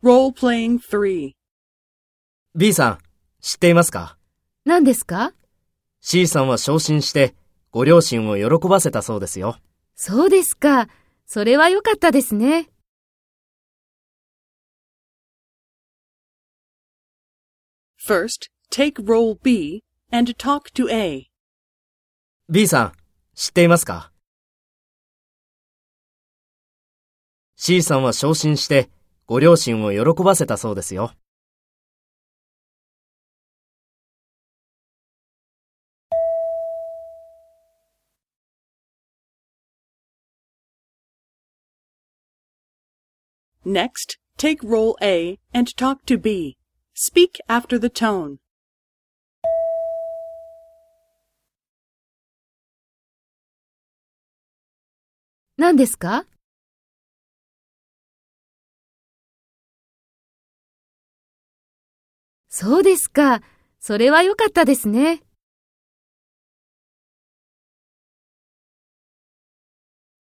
Role-playing 3. B さん、知っていますか？何ですか ?C さんは昇進して、ご両親を喜ばせたそうですよ。そうですか。それは良かったですね。First, take role B and talk to A. B さん、知っていますか ?C さんは昇進して、ご両親を喜ばせたそうですよ。Next, take role A and talk to B. Speak after the tone. 何ですかそうですか。それは良かったですね。